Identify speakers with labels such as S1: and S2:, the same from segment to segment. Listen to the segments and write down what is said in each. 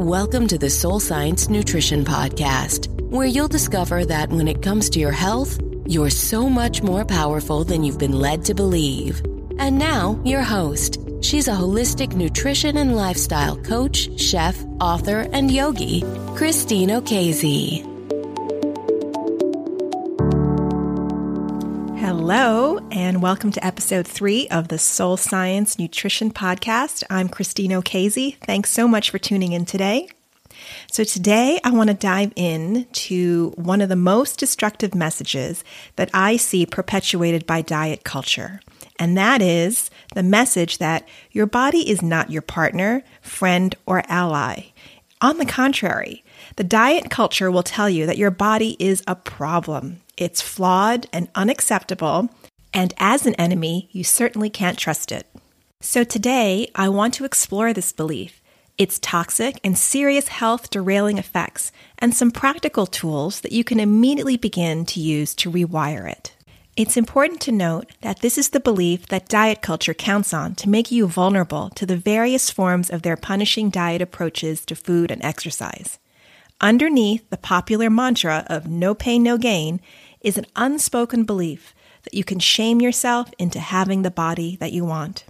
S1: Welcome to the Soul Science Nutrition Podcast, where you'll discover that when it comes to your health, you're so much more powerful than you've been led to believe. And now, your host. She's a holistic nutrition and lifestyle coach, chef, author, and yogi, Christine Okezie.
S2: Hello, and welcome to episode three of the Soul Science Nutrition Podcast. I'm Christine Okezie. Thanks so much for tuning in today. So, today I want to dive in to one of the most destructive messages that I see perpetuated by diet culture. And that is the message that your body is not your partner, friend, or ally. On the contrary, the diet culture will tell you that your body is a problem. It's flawed and unacceptable, and as an enemy, you certainly can't trust it. So today, I want to explore this belief, its toxic and serious health derailing effects, and some practical tools that you can immediately begin to use to rewire it. It's important to note that this is the belief that diet culture counts on to make you vulnerable to the various forms of their punishing diet approaches to food and exercise. Underneath the popular mantra of no pain, no gain is an unspoken belief that you can shame yourself into having the body that you want.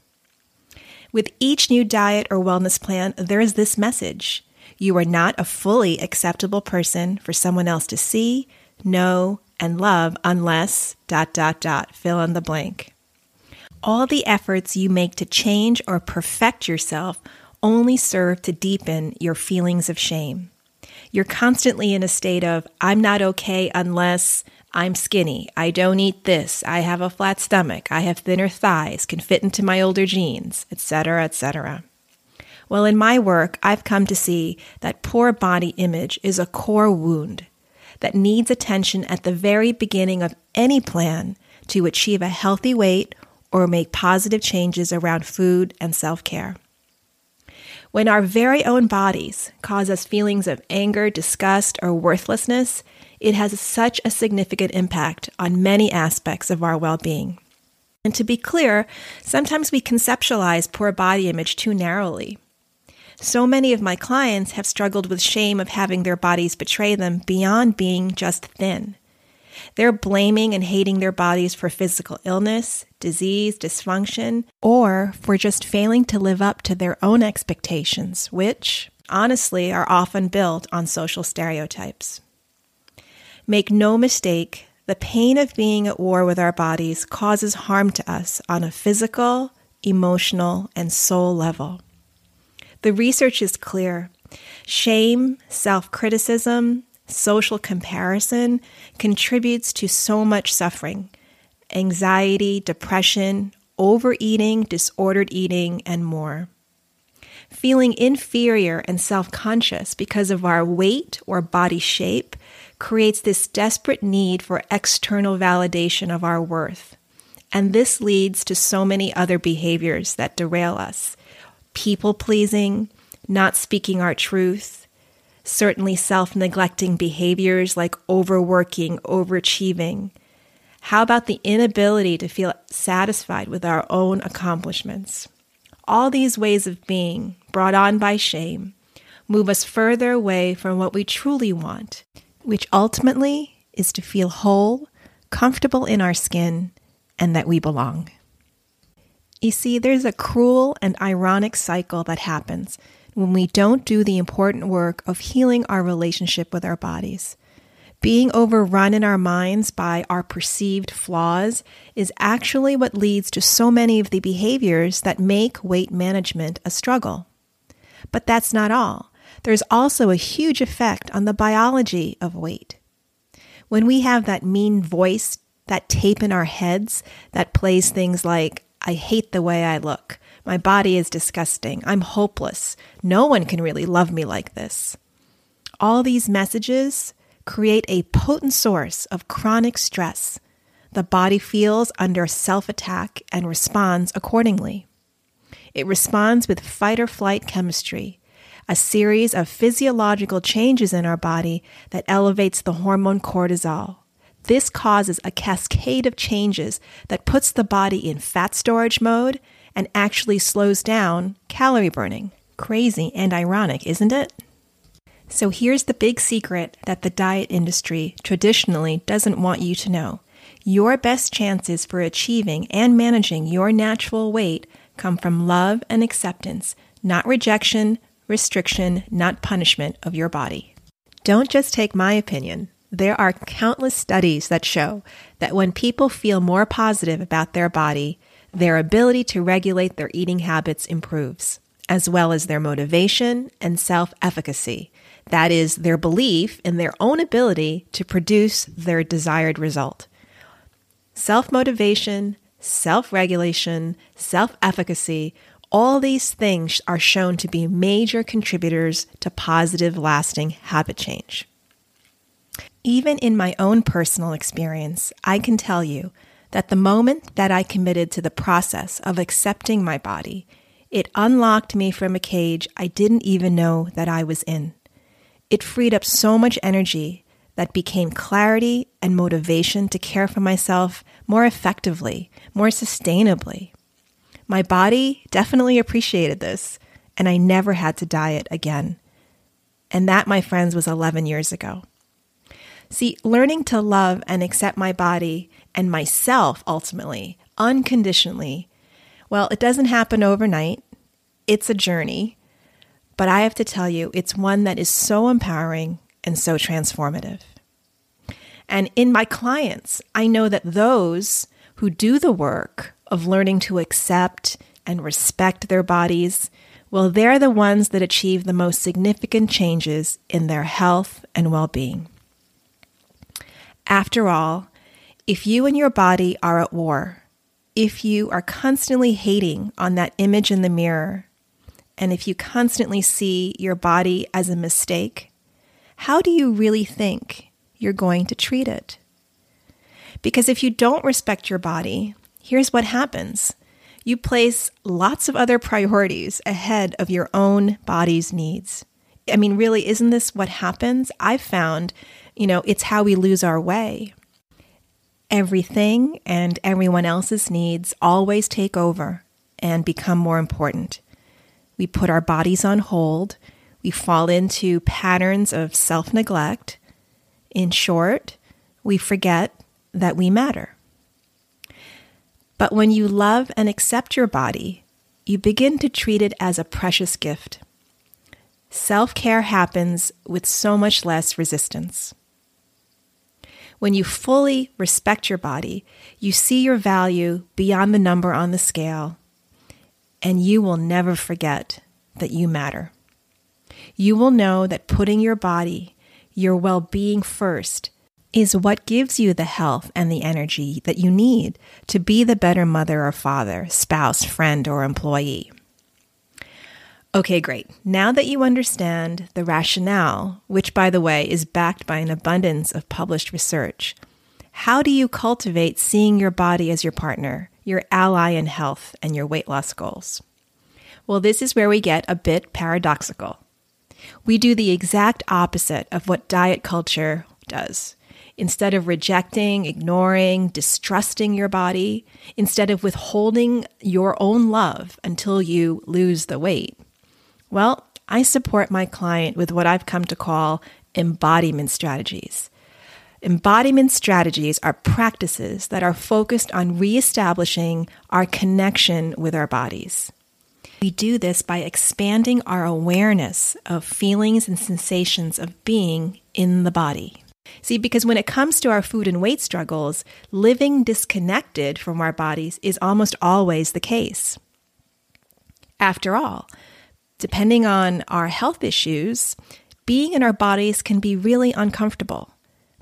S2: With each new diet or wellness plan, there is this message you are not a fully acceptable person for someone else to see, know, and love unless dot dot dot fill in the blank. All the efforts you make to change or perfect yourself only serve to deepen your feelings of shame. You're constantly in a state of I'm not okay unless I'm skinny. I don't eat this. I have a flat stomach. I have thinner thighs, can fit into my older jeans, etc., etc. Well, in my work, I've come to see that poor body image is a core wound that needs attention at the very beginning of any plan to achieve a healthy weight or make positive changes around food and self care. When our very own bodies cause us feelings of anger, disgust, or worthlessness, it has such a significant impact on many aspects of our well being. And to be clear, sometimes we conceptualize poor body image too narrowly. So many of my clients have struggled with shame of having their bodies betray them beyond being just thin. They're blaming and hating their bodies for physical illness, disease, dysfunction, or for just failing to live up to their own expectations, which, honestly, are often built on social stereotypes. Make no mistake, the pain of being at war with our bodies causes harm to us on a physical, emotional, and soul level. The research is clear. Shame, self criticism, social comparison contributes to so much suffering anxiety, depression, overeating, disordered eating, and more. Feeling inferior and self conscious because of our weight or body shape creates this desperate need for external validation of our worth. And this leads to so many other behaviors that derail us people pleasing, not speaking our truth, certainly self neglecting behaviors like overworking, overachieving. How about the inability to feel satisfied with our own accomplishments? All these ways of being, brought on by shame, move us further away from what we truly want, which ultimately is to feel whole, comfortable in our skin, and that we belong. You see, there's a cruel and ironic cycle that happens when we don't do the important work of healing our relationship with our bodies. Being overrun in our minds by our perceived flaws is actually what leads to so many of the behaviors that make weight management a struggle. But that's not all. There's also a huge effect on the biology of weight. When we have that mean voice, that tape in our heads that plays things like, I hate the way I look, my body is disgusting. I'm hopeless. No one can really love me like this. All these messages create a potent source of chronic stress. The body feels under self attack and responds accordingly. It responds with fight or flight chemistry, a series of physiological changes in our body that elevates the hormone cortisol. This causes a cascade of changes that puts the body in fat storage mode and actually slows down calorie burning. Crazy and ironic, isn't it? So here's the big secret that the diet industry traditionally doesn't want you to know. Your best chances for achieving and managing your natural weight come from love and acceptance, not rejection, restriction, not punishment of your body. Don't just take my opinion. There are countless studies that show that when people feel more positive about their body, their ability to regulate their eating habits improves, as well as their motivation and self efficacy. That is, their belief in their own ability to produce their desired result. Self motivation, self regulation, self efficacy, all these things are shown to be major contributors to positive, lasting habit change. Even in my own personal experience, I can tell you that the moment that I committed to the process of accepting my body, it unlocked me from a cage I didn't even know that I was in. It freed up so much energy that became clarity and motivation to care for myself more effectively, more sustainably. My body definitely appreciated this, and I never had to diet again. And that, my friends, was 11 years ago. See, learning to love and accept my body and myself ultimately, unconditionally, well, it doesn't happen overnight. It's a journey. But I have to tell you, it's one that is so empowering and so transformative. And in my clients, I know that those who do the work of learning to accept and respect their bodies, well, they're the ones that achieve the most significant changes in their health and well being. After all, if you and your body are at war, if you are constantly hating on that image in the mirror, and if you constantly see your body as a mistake, how do you really think you're going to treat it? Because if you don't respect your body, here's what happens you place lots of other priorities ahead of your own body's needs. I mean, really, isn't this what happens? I've found you know, it's how we lose our way. Everything and everyone else's needs always take over and become more important. We put our bodies on hold. We fall into patterns of self neglect. In short, we forget that we matter. But when you love and accept your body, you begin to treat it as a precious gift. Self care happens with so much less resistance. When you fully respect your body, you see your value beyond the number on the scale, and you will never forget that you matter. You will know that putting your body, your well being first, is what gives you the health and the energy that you need to be the better mother or father, spouse, friend, or employee. Okay, great. Now that you understand the rationale, which by the way is backed by an abundance of published research, how do you cultivate seeing your body as your partner, your ally in health, and your weight loss goals? Well, this is where we get a bit paradoxical. We do the exact opposite of what diet culture does. Instead of rejecting, ignoring, distrusting your body, instead of withholding your own love until you lose the weight, well, I support my client with what I've come to call embodiment strategies. Embodiment strategies are practices that are focused on reestablishing our connection with our bodies. We do this by expanding our awareness of feelings and sensations of being in the body. See, because when it comes to our food and weight struggles, living disconnected from our bodies is almost always the case. After all, depending on our health issues, being in our bodies can be really uncomfortable,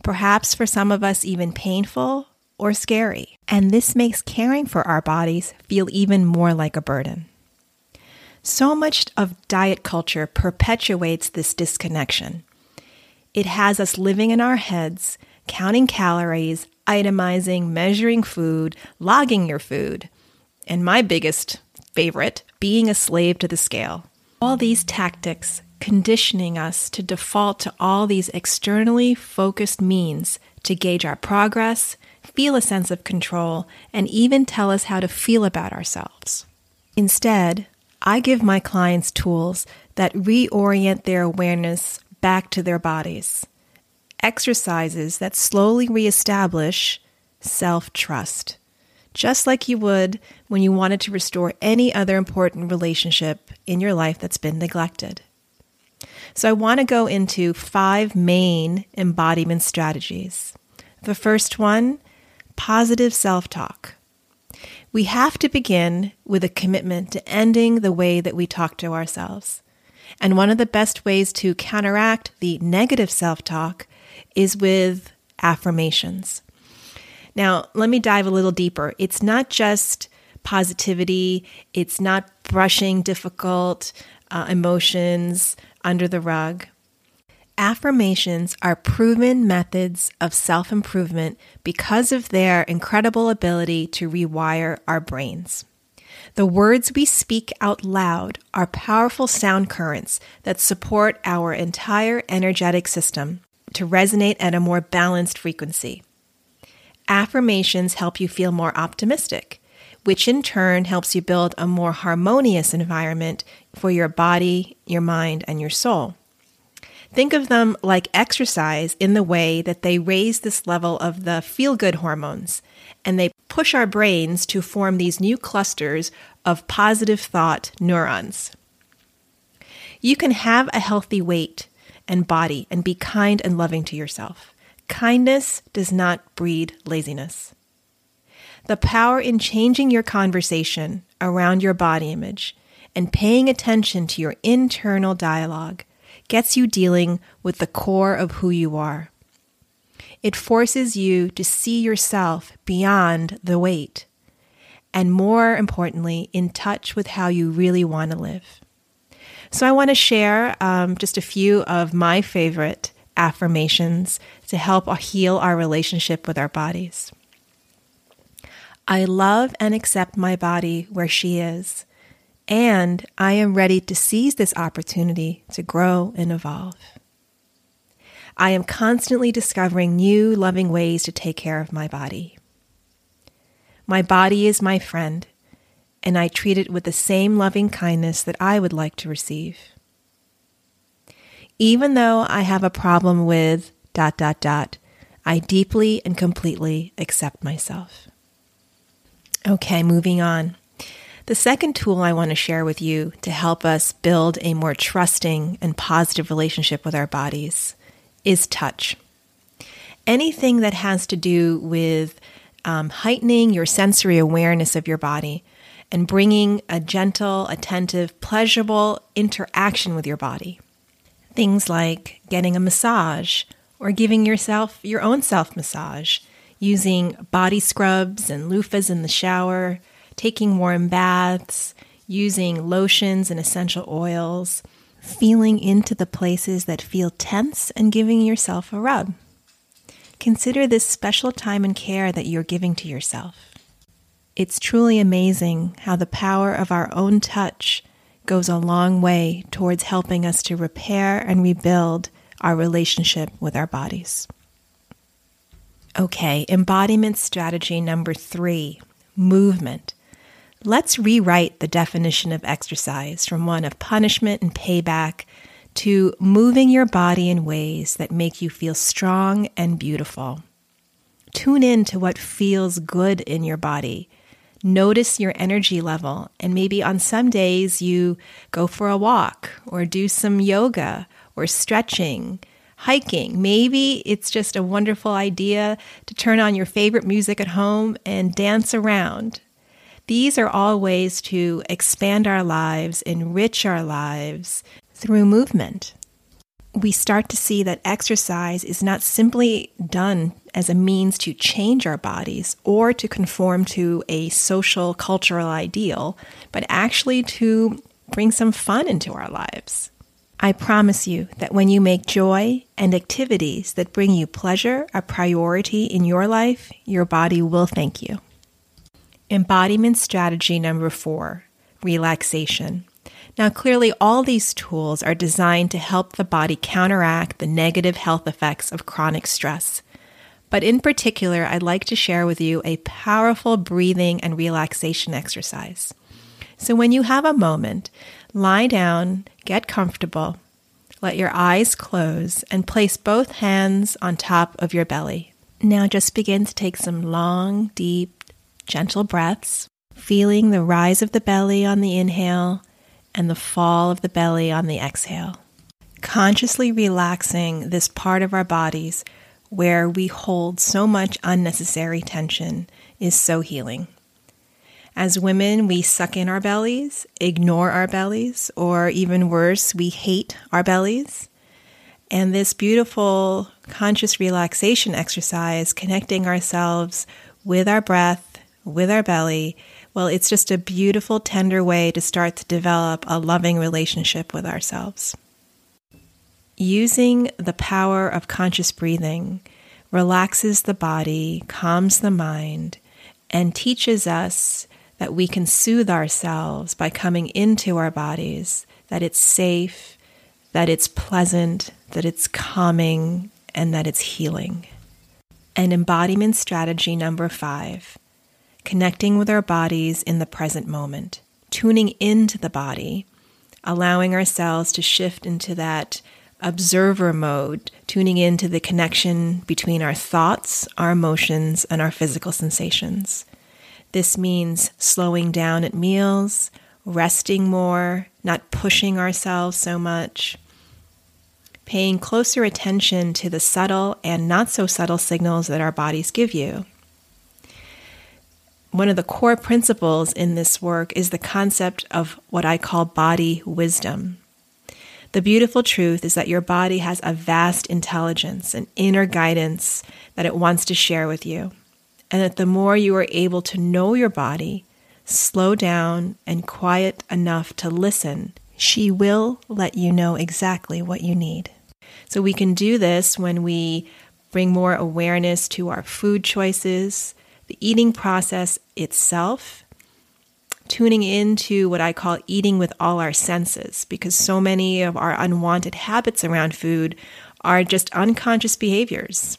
S2: perhaps for some of us, even painful or scary. And this makes caring for our bodies feel even more like a burden. So much of diet culture perpetuates this disconnection. It has us living in our heads, counting calories, itemizing, measuring food, logging your food, and my biggest favorite, being a slave to the scale. All these tactics conditioning us to default to all these externally focused means to gauge our progress, feel a sense of control, and even tell us how to feel about ourselves. Instead, I give my clients tools that reorient their awareness back to their bodies. Exercises that slowly reestablish self trust, just like you would when you wanted to restore any other important relationship in your life that's been neglected. So, I want to go into five main embodiment strategies. The first one positive self talk. We have to begin with a commitment to ending the way that we talk to ourselves. And one of the best ways to counteract the negative self talk is with affirmations. Now, let me dive a little deeper. It's not just positivity, it's not brushing difficult uh, emotions under the rug. Affirmations are proven methods of self improvement because of their incredible ability to rewire our brains. The words we speak out loud are powerful sound currents that support our entire energetic system to resonate at a more balanced frequency. Affirmations help you feel more optimistic, which in turn helps you build a more harmonious environment for your body, your mind, and your soul. Think of them like exercise in the way that they raise this level of the feel good hormones and they push our brains to form these new clusters of positive thought neurons. You can have a healthy weight and body and be kind and loving to yourself. Kindness does not breed laziness. The power in changing your conversation around your body image and paying attention to your internal dialogue gets you dealing with the core of who you are. It forces you to see yourself beyond the weight, and more importantly, in touch with how you really want to live. So, I want to share um, just a few of my favorite affirmations to help heal our relationship with our bodies. I love and accept my body where she is and I am ready to seize this opportunity to grow and evolve. I am constantly discovering new loving ways to take care of my body. My body is my friend, and I treat it with the same loving kindness that I would like to receive. Even though I have a problem with dot dot dot, I deeply and completely accept myself. Okay, moving on. The second tool I want to share with you to help us build a more trusting and positive relationship with our bodies is touch. Anything that has to do with um, heightening your sensory awareness of your body and bringing a gentle, attentive, pleasurable interaction with your body. Things like getting a massage or giving yourself your own self massage, using body scrubs and loofahs in the shower, taking warm baths, using lotions and essential oils, feeling into the places that feel tense and giving yourself a rub. Consider this special time and care that you're giving to yourself. It's truly amazing how the power of our own touch goes a long way towards helping us to repair and rebuild our relationship with our bodies. Okay, embodiment strategy number three movement. Let's rewrite the definition of exercise from one of punishment and payback to moving your body in ways that make you feel strong and beautiful. Tune in to what feels good in your body. Notice your energy level, and maybe on some days you go for a walk or do some yoga or stretching, hiking. Maybe it's just a wonderful idea to turn on your favorite music at home and dance around. These are all ways to expand our lives, enrich our lives through movement. We start to see that exercise is not simply done as a means to change our bodies or to conform to a social cultural ideal, but actually to bring some fun into our lives. I promise you that when you make joy and activities that bring you pleasure a priority in your life, your body will thank you. Embodiment strategy number four relaxation. Now, clearly, all these tools are designed to help the body counteract the negative health effects of chronic stress. But in particular, I'd like to share with you a powerful breathing and relaxation exercise. So, when you have a moment, lie down, get comfortable, let your eyes close and place both hands on top of your belly. Now just begin to take some long, deep, gentle breaths, feeling the rise of the belly on the inhale and the fall of the belly on the exhale. Consciously relaxing this part of our bodies where we hold so much unnecessary tension is so healing. As women, we suck in our bellies, ignore our bellies, or even worse, we hate our bellies. And this beautiful conscious relaxation exercise, connecting ourselves with our breath, with our belly, well, it's just a beautiful, tender way to start to develop a loving relationship with ourselves. Using the power of conscious breathing relaxes the body, calms the mind, and teaches us that we can soothe ourselves by coming into our bodies, that it's safe, that it's pleasant, that it's calming, and that it's healing. And embodiment strategy number five connecting with our bodies in the present moment, tuning into the body, allowing ourselves to shift into that observer mode, tuning into the connection between our thoughts, our emotions, and our physical sensations. This means slowing down at meals, resting more, not pushing ourselves so much, paying closer attention to the subtle and not so subtle signals that our bodies give you. One of the core principles in this work is the concept of what I call body wisdom. The beautiful truth is that your body has a vast intelligence, an inner guidance that it wants to share with you. And that the more you are able to know your body, slow down, and quiet enough to listen, she will let you know exactly what you need. So we can do this when we bring more awareness to our food choices, the eating process itself, tuning into what I call eating with all our senses, because so many of our unwanted habits around food are just unconscious behaviors.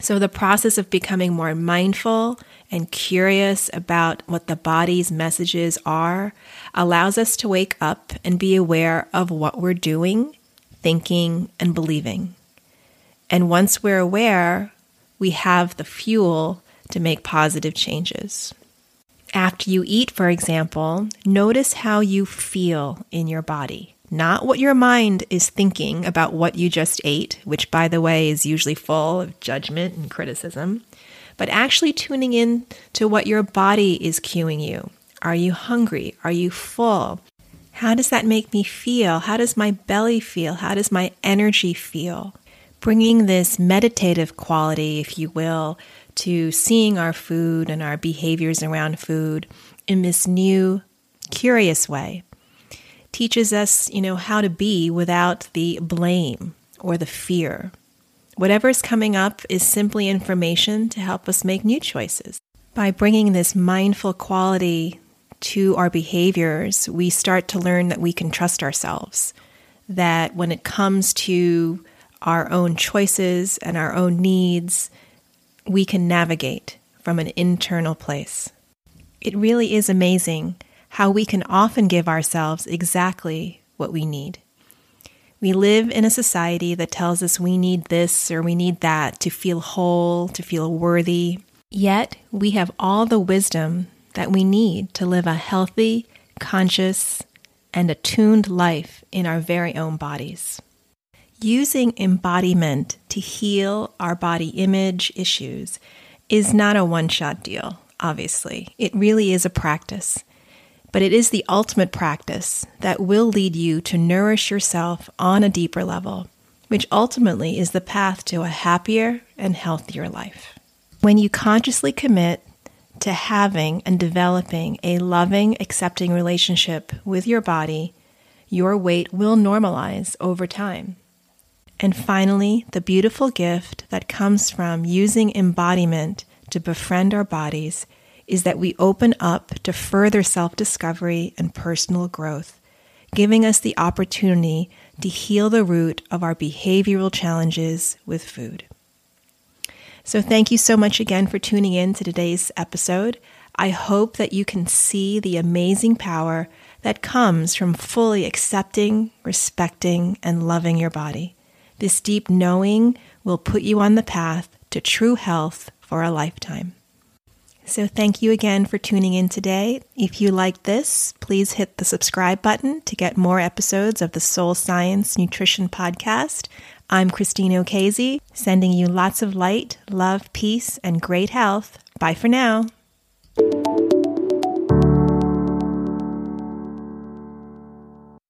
S2: So, the process of becoming more mindful and curious about what the body's messages are allows us to wake up and be aware of what we're doing, thinking, and believing. And once we're aware, we have the fuel to make positive changes. After you eat, for example, notice how you feel in your body, not what your mind is thinking about what you just ate, which, by the way, is usually full of judgment and criticism, but actually tuning in to what your body is cueing you. Are you hungry? Are you full? How does that make me feel? How does my belly feel? How does my energy feel? Bringing this meditative quality, if you will, to seeing our food and our behaviors around food in this new, curious way. Teaches us, you know, how to be without the blame or the fear. Whatever is coming up is simply information to help us make new choices. By bringing this mindful quality to our behaviors, we start to learn that we can trust ourselves. That when it comes to our own choices and our own needs, we can navigate from an internal place. It really is amazing how we can often give ourselves exactly what we need. We live in a society that tells us we need this or we need that to feel whole, to feel worthy. Yet we have all the wisdom that we need to live a healthy, conscious, and attuned life in our very own bodies. Using embodiment to heal our body image issues is not a one shot deal, obviously. It really is a practice. But it is the ultimate practice that will lead you to nourish yourself on a deeper level, which ultimately is the path to a happier and healthier life. When you consciously commit to having and developing a loving, accepting relationship with your body, your weight will normalize over time. And finally, the beautiful gift that comes from using embodiment to befriend our bodies is that we open up to further self discovery and personal growth, giving us the opportunity to heal the root of our behavioral challenges with food. So, thank you so much again for tuning in to today's episode. I hope that you can see the amazing power that comes from fully accepting, respecting, and loving your body. This deep knowing will put you on the path to true health for a lifetime. So, thank you again for tuning in today. If you like this, please hit the subscribe button to get more episodes of the Soul Science Nutrition Podcast. I'm Christine Okezie, sending you lots of light, love, peace, and great health. Bye for now.